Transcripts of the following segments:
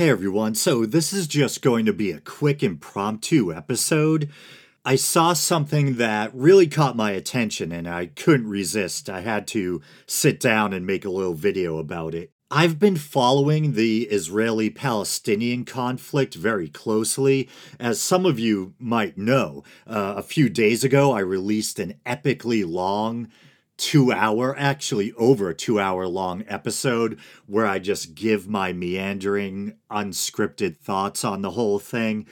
Hey everyone, so this is just going to be a quick impromptu episode. I saw something that really caught my attention and I couldn't resist. I had to sit down and make a little video about it. I've been following the Israeli Palestinian conflict very closely. As some of you might know, uh, a few days ago I released an epically long two hour, actually over two hour long episode where I just give my meandering, unscripted thoughts on the whole thing.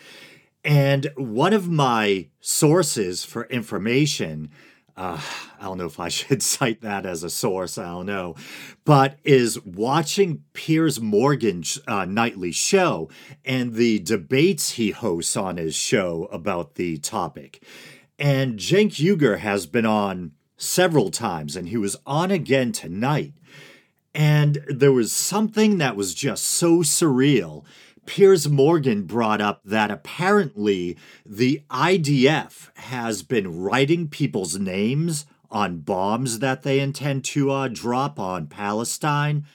And one of my sources for information, uh, I don't know if I should cite that as a source, I don't know, but is watching Piers Morgan's uh, nightly show and the debates he hosts on his show about the topic. And Cenk Uygur has been on several times, and he was on again tonight. And there was something that was just so surreal. Piers Morgan brought up that apparently the IDF has been writing people's names on bombs that they intend to uh, drop on Palestine.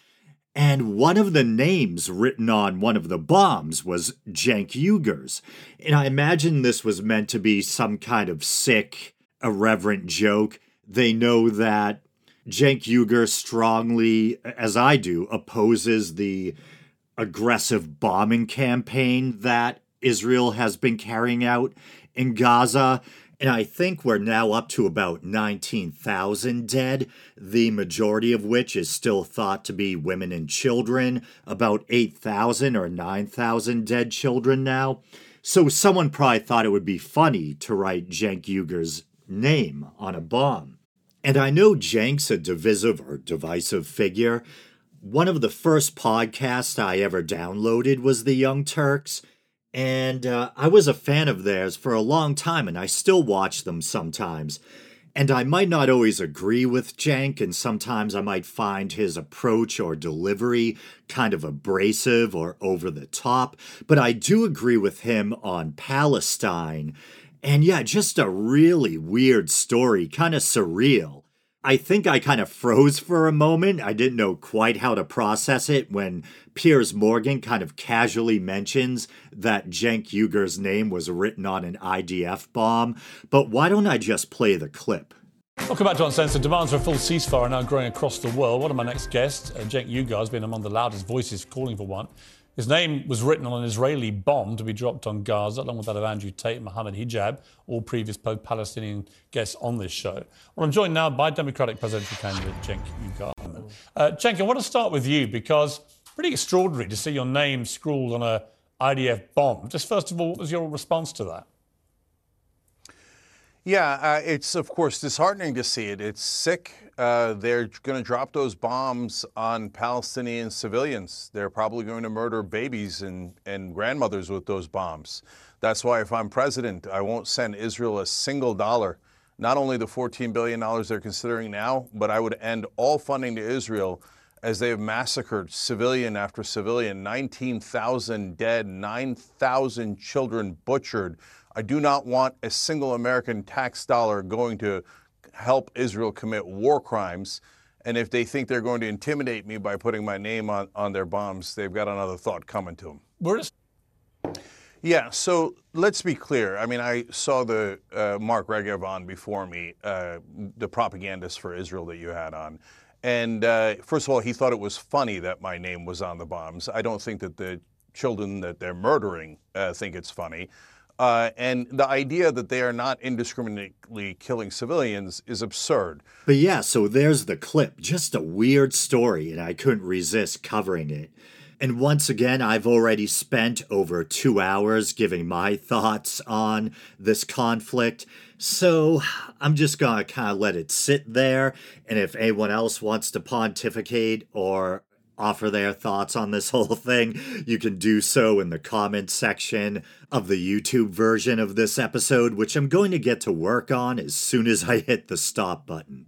And one of the names written on one of the bombs was Cenk Uygur's. And I imagine this was meant to be some kind of sick, irreverent joke they know that Cenk Uygur strongly, as I do, opposes the aggressive bombing campaign that Israel has been carrying out in Gaza. And I think we're now up to about 19,000 dead, the majority of which is still thought to be women and children, about 8,000 or 9,000 dead children now. So someone probably thought it would be funny to write Cenk Uygur's name on a bomb. And I know Cenk's a divisive or divisive figure. One of the first podcasts I ever downloaded was The Young Turks, and uh, I was a fan of theirs for a long time, and I still watch them sometimes. And I might not always agree with Cenk, and sometimes I might find his approach or delivery kind of abrasive or over the top, but I do agree with him on Palestine and yeah, just a really weird story, kind of surreal. I think I kind of froze for a moment. I didn't know quite how to process it when Piers Morgan kind of casually mentions that Cenk Uygur's name was written on an IDF bomb. But why don't I just play the clip? Welcome back to Uncensored. Demands for a full ceasefire are now growing across the world. One of my next guests, uh, Cenk Uygur, has been among the loudest voices calling for one. His name was written on an Israeli bomb to be dropped on Gaza, along with that of Andrew Tate and Mohammed Hijab, all previous Palestinian guests on this show. Well, I'm joined now by Democratic presidential candidate Cenk Uygur. Uh, Cenk, I want to start with you because pretty extraordinary to see your name scrawled on a IDF bomb. Just first of all, what was your response to that? Yeah, uh, it's of course disheartening to see it. It's sick uh, they're going to drop those bombs on Palestinian civilians. They're probably going to murder babies and, and grandmothers with those bombs. That's why, if I'm president, I won't send Israel a single dollar. Not only the $14 billion they're considering now, but I would end all funding to Israel as they have massacred civilian after civilian 19,000 dead, 9,000 children butchered. I do not want a single American tax dollar going to help Israel commit war crimes. And if they think they're going to intimidate me by putting my name on, on their bombs, they've got another thought coming to them. Where is yeah, so let's be clear. I mean, I saw the uh, Mark Regev on before me, uh, the propagandist for Israel that you had on. And uh, first of all, he thought it was funny that my name was on the bombs. I don't think that the children that they're murdering uh, think it's funny. Uh, and the idea that they are not indiscriminately killing civilians is absurd. But yeah, so there's the clip. Just a weird story, and I couldn't resist covering it. And once again, I've already spent over two hours giving my thoughts on this conflict. So I'm just going to kind of let it sit there. And if anyone else wants to pontificate or offer their thoughts on this whole thing, you can do so in the comments section of the YouTube version of this episode, which I'm going to get to work on as soon as I hit the stop button.